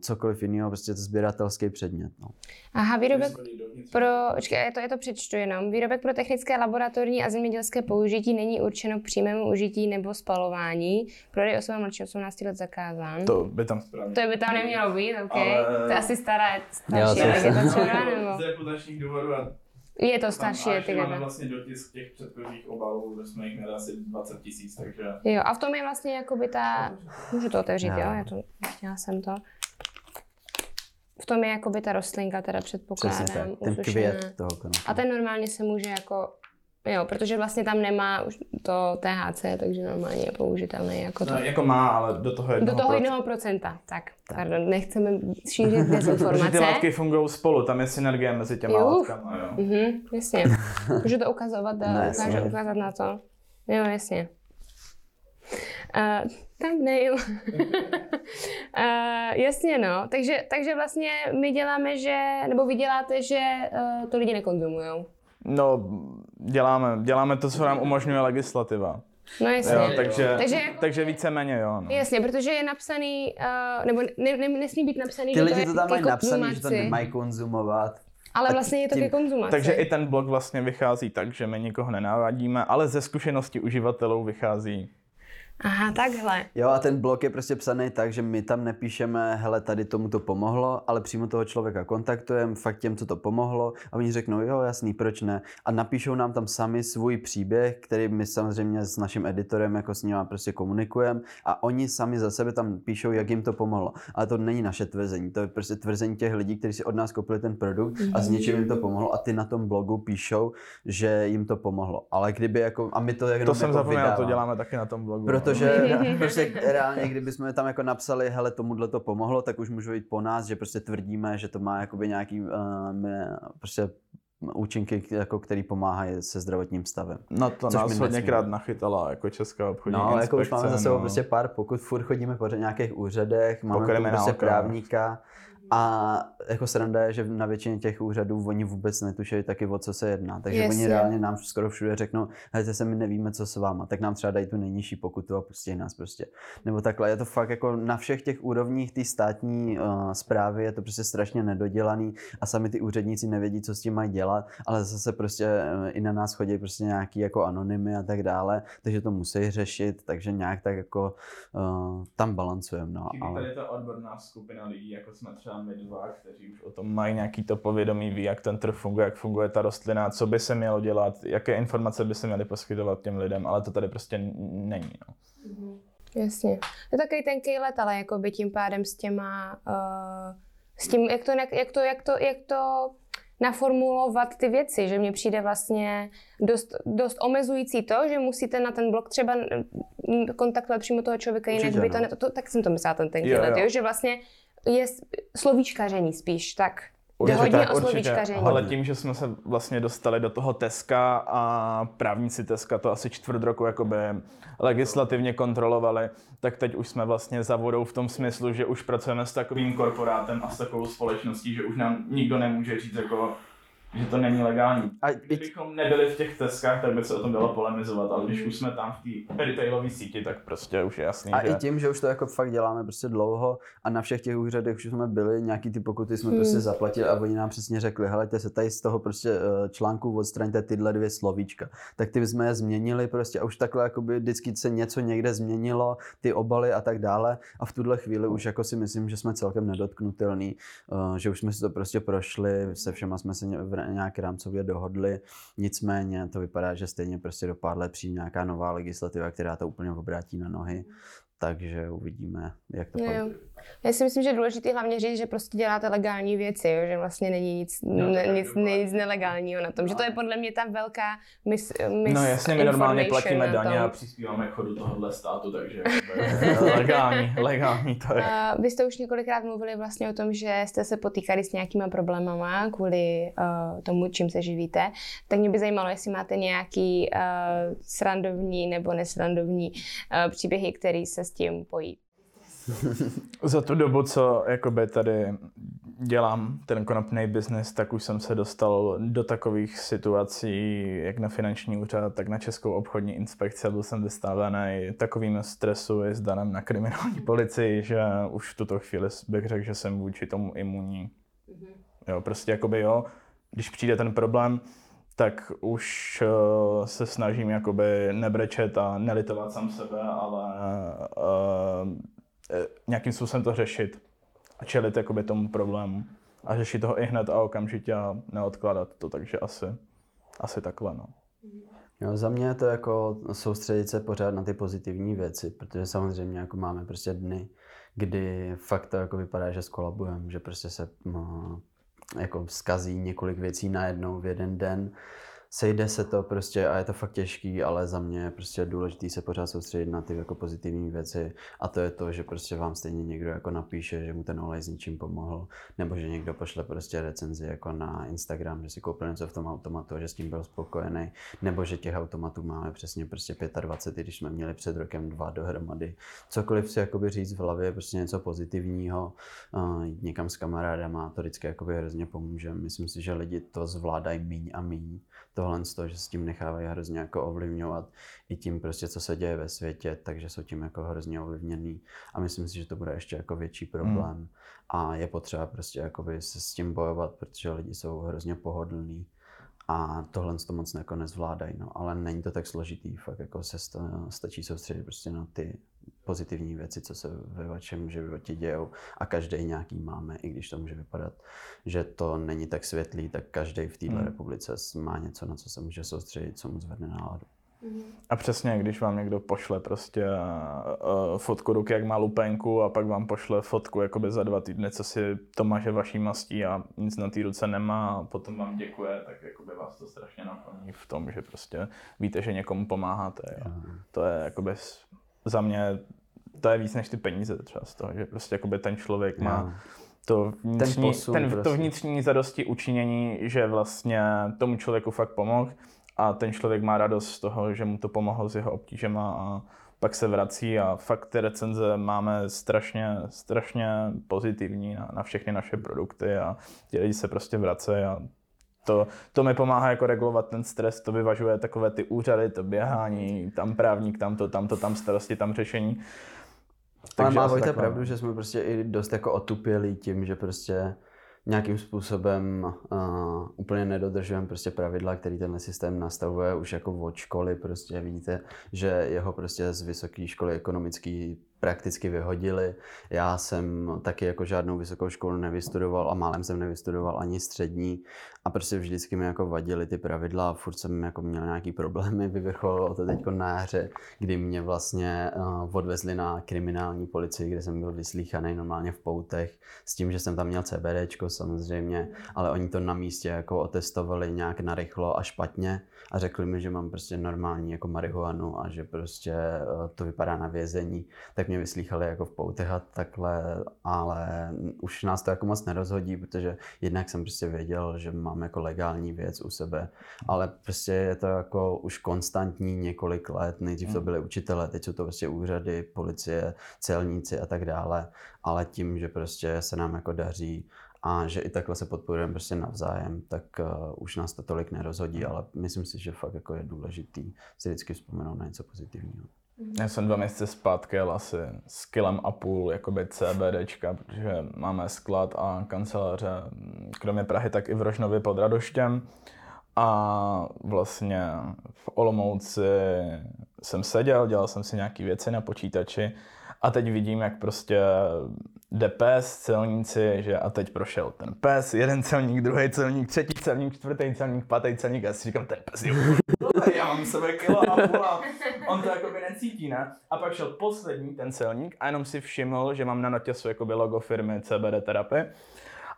cokoliv jiného, prostě to sběratelský předmět. No. Aha, výrobek pro, počkej, je to, je to přečtu jenom. Výrobek pro technické, laboratorní a zemědělské použití není určeno k přímému užití nebo spalování. Prodej osobám mladší 18 let zakázán. To by tam správně. To by tam nemělo být, OK. Ale... To je asi stará, starší jo, etiketa, nebo? Z reputačních důvodů a je to starší etiketa. Máme vlastně dotisk těch předchozích obalů, kde jsme jich měli asi 20 tisíc, takže... Jo, a v tom je vlastně jakoby ta... Můžu to otevřít, jo? Já to, chtěla jsem to. V tom je jakoby ta rostlinka, teda předpokládám. Přesně tak, ten květ toho konopí. A ten normálně se může jako Jo, protože vlastně tam nemá už to THC, takže normálně je použitelný jako to. No, jako má, ale do toho jednoho Do toho jednoho procenta, tak, tak. Pardon, nechceme šířit dezinformace. ty látky fungují spolu, tam je synergie mezi těma jo. látkama, jo. Mhm, jasně. Můžu to ukazovat, ne, ukážu, ukázat na to. Jo, jasně. Uh, thumbnail. uh, jasně, no. Takže, takže vlastně my děláme, že, nebo vy děláte, že uh, to lidi nekonzumují. No, děláme, děláme to, co nám umožňuje legislativa. No jasně. Jo, takže, takže, jako, takže víceméně jo. No. Jasně, protože je napsaný, uh, nebo ne, ne, nesmí být napsaný, Ty že lidi to, je to tam mají napsaný, že to nemají konzumovat. Ale vlastně je to tím, ke konzumaci. Takže i ten blog vlastně vychází tak, že my nikoho nenávadíme, ale ze zkušenosti uživatelů vychází Aha, takhle. Jo, a ten blok je prostě psaný tak, že my tam nepíšeme, hele, tady tomu to pomohlo, ale přímo toho člověka kontaktujeme, fakt těm, co to pomohlo, a oni řeknou, jo, jasný, proč ne? A napíšou nám tam sami svůj příběh, který my samozřejmě s naším editorem jako s ním prostě komunikujeme, a oni sami za sebe tam píšou, jak jim to pomohlo. Ale to není naše tvrzení, to je prostě tvrzení těch lidí, kteří si od nás koupili ten produkt a s něčím jim to pomohlo, a ty na tom blogu píšou, že jim to pomohlo. Ale kdyby jako, a my to jenom To jsem jako zapomněl, to děláme taky na tom blogu. Proto protože prostě reálně, kdybychom tam jako napsali, hele, tomuhle to pomohlo, tak už můžou jít po nás, že prostě tvrdíme, že to má jakoby nějaký uh, prostě účinky, jako, který pomáhají se zdravotním stavem. No to Což nás hodněkrát nachytala jako Česká obchodní No, jako už máme za sebou no. prostě pár, pokud furt chodíme po nějakých úřadech, máme prostě právníka, a jako sranda je, že na většině těch úřadů oni vůbec netušejí taky, o co se jedná. Takže yes, oni reálně nám skoro všude řeknou, hejte se, my nevíme, co s váma, tak nám třeba dají tu nejnižší pokutu a pustí nás prostě. Nebo takhle, je to fakt jako na všech těch úrovních té státní uh, zprávy je to prostě strašně nedodělaný a sami ty úředníci nevědí, co s tím mají dělat, ale zase prostě uh, i na nás chodí prostě nějaký jako anonymy a tak dále, takže to musí řešit, takže nějak tak jako uh, tam balancujeme. No, ale... tady ta odborná skupina lidí, jako jsme třeba my dva, kteří už o tom mají nějaký to povědomí, ví, jak ten trh funguje, jak funguje ta rostlina, co by se mělo dělat, jaké informace by se měly poskytovat těm lidem, ale to tady prostě není. No. Mm-hmm. Jasně. To je takový tenký let, ale jako by tím pádem s těma, uh, s tím, jak to, jak, to, jak to, jak to naformulovat ty věci, že mně přijde vlastně dost, dost omezující to, že musíte na ten blog třeba kontaktovat přímo toho člověka, jinak by to, ne, to, to, tak jsem to myslela ten tenký jo, let, jo. že vlastně je slovíčkaření spíš, tak Jde hodně tak, o slovíčkaření. Ale tím, že jsme se vlastně dostali do toho Teska a právníci Teska to asi čtvrt roku jakoby legislativně kontrolovali, tak teď už jsme vlastně za vodou v tom smyslu, že už pracujeme s takovým korporátem a s takovou společností, že už nám nikdo nemůže říct jako že to není legální. A Kdybychom nebyli v těch teskách, tak by se o tom dalo polemizovat, ale když už jsme tam v té retailové síti, tak prostě už je jasný, A že... i tím, že už to jako fakt děláme prostě dlouho a na všech těch úřadech už jsme byli, nějaký ty pokuty jsme Hmm. prostě zaplatili a oni nám přesně řekli, helejte se tady z toho prostě eh, článku odstraňte tyhle dvě slovíčka. Tak ty jsme je změnili prostě a už takhle jakoby vždycky se něco někde změnilo, ty obaly a tak dále a v tuhle chvíli už jako si myslím, že jsme celkem nedotknutelný, eh, že už jsme si to prostě prošli, se všema jsme se v- nějak rámcově dohodli, nicméně to vypadá, že stejně prostě do pár let přijde nějaká nová legislativa, která to úplně obrátí na nohy, takže uvidíme, jak to jo. Já si myslím, že je důležité hlavně říct, že prostě děláte legální věci, jo? že vlastně není nic, No, ne, nic, každopádně. nic nelegálního na tom. Že to je podle mě ta velká mis, mis No jasně, my normálně platíme daně a přispíváme k chodu tohohle státu, takže legální, legální to je. Uh, vy jste už několikrát mluvili vlastně o tom, že jste se potýkali s nějakýma problémama kvůli uh, tomu, čím se živíte. Tak mě by zajímalo, jestli máte nějaký uh, srandovní nebo nesrandovní uh, příběhy, který se s tím pojí. Za tu dobu, co jakoby tady dělám ten konopný biznis, tak už jsem se dostal do takových situací, jak na finanční úřad, tak na Českou obchodní inspekci. a Byl jsem vystavený takovým stresu i s danem na kriminální policii, že už v tuto chvíli bych řekl, že jsem vůči tomu imunní. Jo, prostě jakoby jo, když přijde ten problém, tak už uh, se snažím jakoby nebrečet a nelitovat sám sebe, ale uh, nějakým způsobem to řešit a čelit jakoby tomu problému a řešit toho i hned a okamžitě a neodkládat to, takže asi, asi takhle, no. Jo, za mě je to jako soustředit se pořád na ty pozitivní věci, protože samozřejmě jako máme prostě dny, kdy fakt to jako vypadá, že skolabujeme, že prostě se no, jako zkazí několik věcí najednou v jeden den. Sejde se to prostě a je to fakt těžký, ale za mě je prostě důležité se pořád soustředit na ty jako pozitivní věci a to je to, že prostě vám stejně někdo jako napíše, že mu ten olej s něčím pomohl, nebo že někdo pošle prostě recenzi jako na Instagram, že si koupil něco v tom automatu a že s tím byl spokojený, nebo že těch automatů máme přesně prostě 25, i když jsme měli před rokem dva dohromady. Cokoliv si jakoby říct v hlavě, prostě něco pozitivního, jít někam s kamarádama, to vždycky jakoby hrozně pomůže. Myslím si, že lidi to zvládají míň a míň. Tohle z toho, že s tím nechávají hrozně jako ovlivňovat i tím prostě, co se děje ve světě, takže jsou tím jako hrozně ovlivněný. A myslím si, že to bude ještě jako větší problém. Hmm. a je potřeba prostě jakoby se s tím bojovat, protože lidi jsou hrozně pohodlní a tohle to moc jako nezvládají, no, ale není to tak složitý, fakt jako se sta, stačí soustředit prostě na ty pozitivní věci, co se ve vašem životě dějou a každý nějaký máme, i když to může vypadat, že to není tak světlý, tak každý v této Hmm. republice má něco, na co se může soustředit, co mu zvedne náladu. A přesně, když vám někdo pošle prostě uh, fotku ruky, jak má lupenku a pak vám pošle fotku jakoby za dva týdny, co si to maže vaší mastí a nic na té ruce nemá a potom vám děkuje, tak jakoby vás to strašně naplní v tom, že prostě víte, že někomu pomáháte. Jo. To je jakoby za mě, to je víc než ty peníze třeba z toho, že prostě jakoby ten člověk má Jo. to vnitřní, posun ten, prostě. to vnitřní zadosti učinění, že vlastně tomu člověku fakt pomohl a ten člověk má radost z toho, že mu to pomohlo s jeho obtížema a pak se vrací a fakt ty recenze máme strašně, strašně pozitivní na, na všechny naše produkty a ti lidi se prostě vracejí a to, to mi pomáhá jako regulovat ten stres, to vyvažuje takové ty úřady, to běhání, tam právník, tam to, tam to, tam starosti, tam řešení. Ale má Vojta pravdu, že jsme prostě i dost jako otupělí tím, že prostě nějakým způsobem uh, úplně nedodržujeme prostě pravidla, který tenhle systém nastavuje už jako od školy, prostě vidíte, že jeho prostě z vysoké školy ekonomický prakticky vyhodili. Já jsem taky jako žádnou vysokou školu nevystudoval a málem jsem nevystudoval ani střední a prostě vždycky mi jako vadily ty pravidla a furt jsem jako měl nějaký problémy, vyvrcholilo to teď na jaře, kdy mě vlastně uh, odvezli na kriminální policii, kde jsem byl vyslíchaný normálně v poutech, s tím, že jsem tam měl CBDčko samozřejmě, ale oni to na místě jako otestovali nějak narychlo a špatně a řekli mi, že mám prostě normální jako marihuanu a že prostě uh, to vypadá na vězení, tak mě vyslýchali jako v poutech a takhle, ale už nás to jako moc nerozhodí, protože jednak jsem prostě věděl, že mám jako legální věc u sebe, ale prostě je to jako už konstantní několik let, nejdřív to byly učitelé, teď jsou to prostě úřady, policie, celníci a tak dále, ale tím, že prostě se nám jako daří a že i takhle se podporujeme prostě navzájem, tak uh, už nás to tolik nerozhodí, ale myslím si, že fakt jako je důležitý si vždycky vzpomenout na něco pozitivního. Já jsem dva měsíce zpátky jel asi s kilem a půl jakoby CBDčka, protože máme sklad a kanceláře kromě Prahy, tak i v Rožnově pod Radoštěm. A vlastně v Olomouci jsem seděl, dělal jsem si nějaké věci na počítači a teď vidím, jak prostě jde pes, celníci, že a teď prošel ten pes, jeden celník, druhý celník, třetí celník, čtvrtý celník, pátý celník a si říkám, ten pes je mám sebe kilo a půl a on to jako by necítí, ne? A pak šel poslední ten celník a jenom si všiml, že mám na notěsu jakoby logo firmy CBD Therapy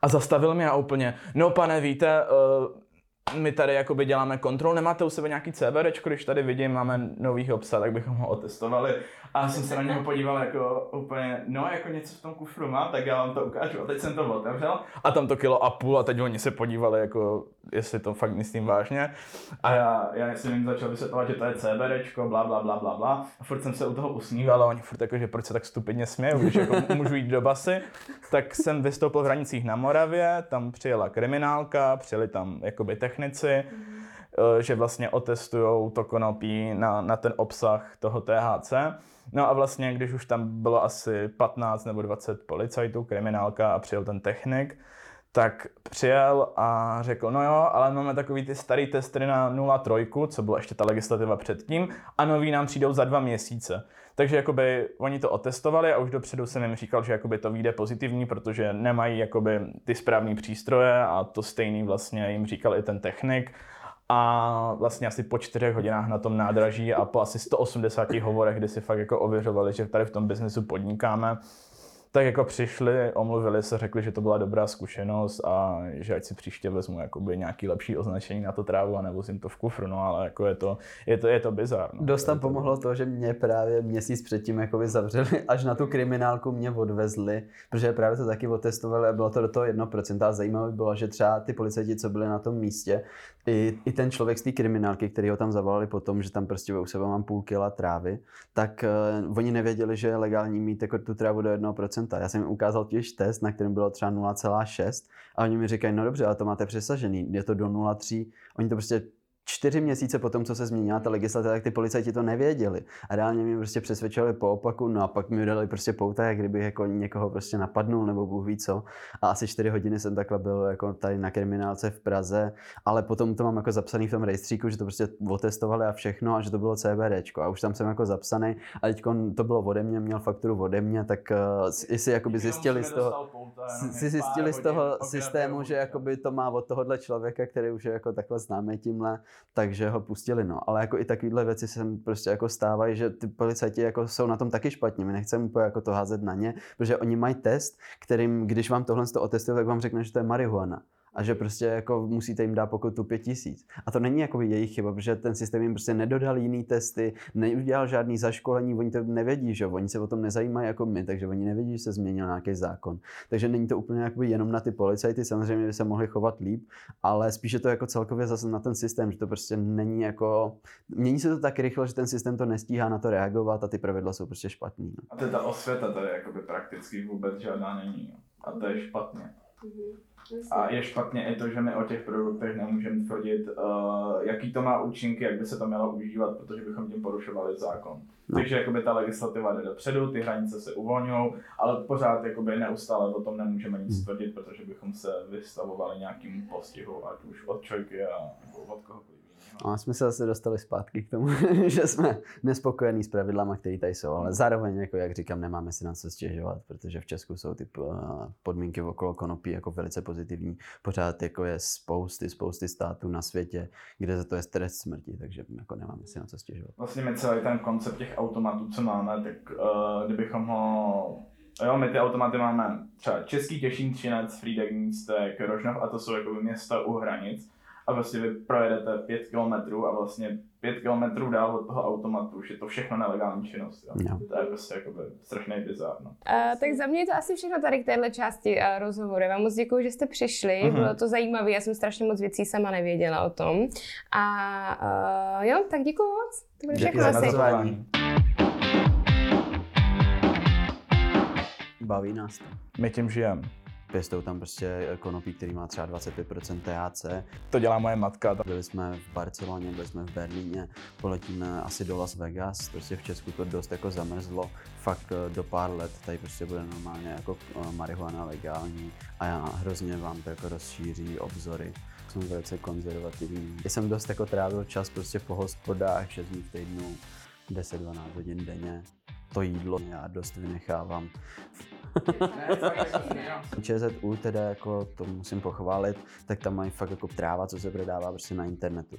a zastavil mě a úplně, no pane, víte, uh, my tady jakoby děláme kontrol, nemáte u sebe nějaký CBD, když tady vidím, máme nový obsah, tak bychom ho otestovali. A jsem se na něho podíval jako úplně, no jako něco v tom kufru má, tak já vám to ukážu. A teď jsem to otevřel a tam to kilo a půl a teď oni se podívali jako, jestli to fakt myslím vážně. A já, já jsem jim začal vysvětlovat, že to je CBDčko, bla, bla, bla, bla, bla. A furt jsem se u toho usmíval a oni furt jako, že proč se tak stupidně smějou, když jako můžu jít do basy. Tak jsem vystoupil v hranicích na Moravě, tam přijela kriminálka, přijeli tam jakoby technici. Mm-hmm. že vlastně otestují to konopí na, na ten obsah toho THC. No a vlastně, když už tam bylo asi 15 nebo 20 policajtů, kriminálka a přijel ten technik, tak přijel a řekl, no jo, ale máme takový ty starý testry na 0,3, co byla ještě ta legislativa předtím, a nový nám přijdou za dva měsíce. Takže jakoby oni to otestovali a už dopředu jsem jim říkal, že jakoby to vyjde pozitivní, protože nemají jakoby ty správné přístroje a to stejný vlastně jim říkal i ten technik a vlastně asi po čtyřech hodinách na tom nádraží a po asi 180 hovorech, kdy si fakt jako ověřovali, že tady v tom biznesu podnikáme, tak jako přišli, omluvili se, řekli, že to byla dobrá zkušenost a že ať si příště vezmu jakoby nějaký lepší označení na to trávu a nevozím to v kufru, no ale jako je to, je to, je to bizar. No. Dost tam pomohlo to, že mě právě měsíc předtím jakoby zavřeli, až na tu kriminálku mě odvezli, protože právě to taky otestovali a bylo to do toho 1% a zajímavé bylo, že třeba ty policajti, co byli na tom místě, i, i ten člověk z té kriminálky, který ho tam zavolali potom, že tam prostě u sebe mám půl kila trávy, tak uh, oni nevěděli, že je legální mít jako tu trávu do 1%. Já jsem jim ukázal těž test, na kterém bylo třeba 0,6 a oni mi říkají, no dobře, ale to máte přesažený, je to do 0,3. Oni to prostě čtyři měsíce po tom, co se změnila ta legislativa, tak ty policajti to nevěděli. A reálně mě prostě přesvědčovali po opaku, no a pak mi dali prostě pouta, jak kdyby jako někoho prostě napadnul nebo Bůh ví co. A asi čtyři hodiny jsem takhle byl jako tady na kriminálce v Praze, ale potom to mám jako zapsaný v tom rejstříku, že to prostě otestovali a všechno a že to bylo CBD. A už tam jsem jako zapsaný a teď to bylo ode mě, měl fakturu ode mě, tak uh, si jakoby zjistili z toho, si zjistili z toho systému, že jakoby to má od tohohle člověka, který už je jako takhle známý tímhle, takže ho pustili. No. Ale jako i takovéhle věci se prostě jako stávají, že ty policajti jako jsou na tom taky špatně. My nechceme úplně jako to házet na ně, protože oni mají test, kterým, když vám tohle otestují, tak vám řekne, že to je marihuana a že prostě jako musíte jim dát pokutu pět tisíc. A to není jako jejich chyba, protože ten systém jim prostě nedodal jiný testy, neudělal žádný zaškolení, oni to nevědí, že oni se o tom nezajímají jako my, takže oni nevědí, že se změnil nějaký zákon. Takže není to úplně jako jenom na ty policajty, samozřejmě by se mohli chovat líp, ale spíše to jako celkově zase na ten systém, že to prostě není jako, mění se to tak rychle, že ten systém to nestíhá na to reagovat a ty pravidla jsou prostě špatný. No. A to je ta osvěta tady jakoby prakticky vůbec žádná není. No. A to je špatně. A je špatně i to, že my o těch produktech nemůžeme tvrdit, uh, jaký to má účinky, jak by se to mělo užívat, protože bychom tím porušovali zákon. No. Takže jakoby ta legislativa jde dopředu, ty hranice se uvolňují, ale pořád jakoby neustále o tom nemůžeme nic hmm. tvrdit, protože bychom se vystavovali nějakým postihu, ať už od čojky a od kohokoliv. A jsme se zase dostali zpátky k tomu, že jsme nespokojení s pravidlama, které tady jsou, ale zároveň, jako jak říkám, nemáme si na co stěžovat, protože v Česku jsou ty podmínky okolo konopí jako velice pozitivní. Pořád jako je spousty, spousty států na světě, kde za to je trest smrti, takže jako nemáme si na co stěžovat. Vlastně my celý ten koncept těch automatů, co máme, tak uh, kdybychom ho Jo, my ty automaty máme třeba Český Těšín, Třinec, Frýdek, Místek, Rožnov a to jsou jako města u hranic a vlastně vy projedete pět kilometrů a vlastně pět kilometrů dál od toho automatu už je to všechno nelegální činnost. Jo. No. To je prostě jakoby strašný bizár. No. Uh, tak za mě je to asi všechno tady k téhle části uh, rozhovoru. Já vám moc děkuji, že jste přišli, uh-huh. bylo to zajímavé, já jsem strašně moc věcí sama nevěděla o tom. A uh, jo, tak děkuji moc. To bude všechno asi. Baví nás to. My tím žijeme. Pěstou tam prostě konopí, který má třeba 25% THC. To dělá moje matka. Byli jsme v Barceloně, byli jsme v Berlíně, poletíme asi do Las Vegas, prostě v Česku to dost jako zamrzlo, fakt eh, do pár let tady prostě bude normálně jako eh, marihuana legální a já hrozně vám to jako rozšíří obzory. Jsem velice konzervativní. Já jsem dost jako trávil čas prostě po hospodách, 6 dní v týdnu, 10-12 hodin denně. To jídlo já dost vynechávám. ČZU teda jako to musím pochválit, tak tam mají fakt jako tráva, co se prodává prostě na internetu.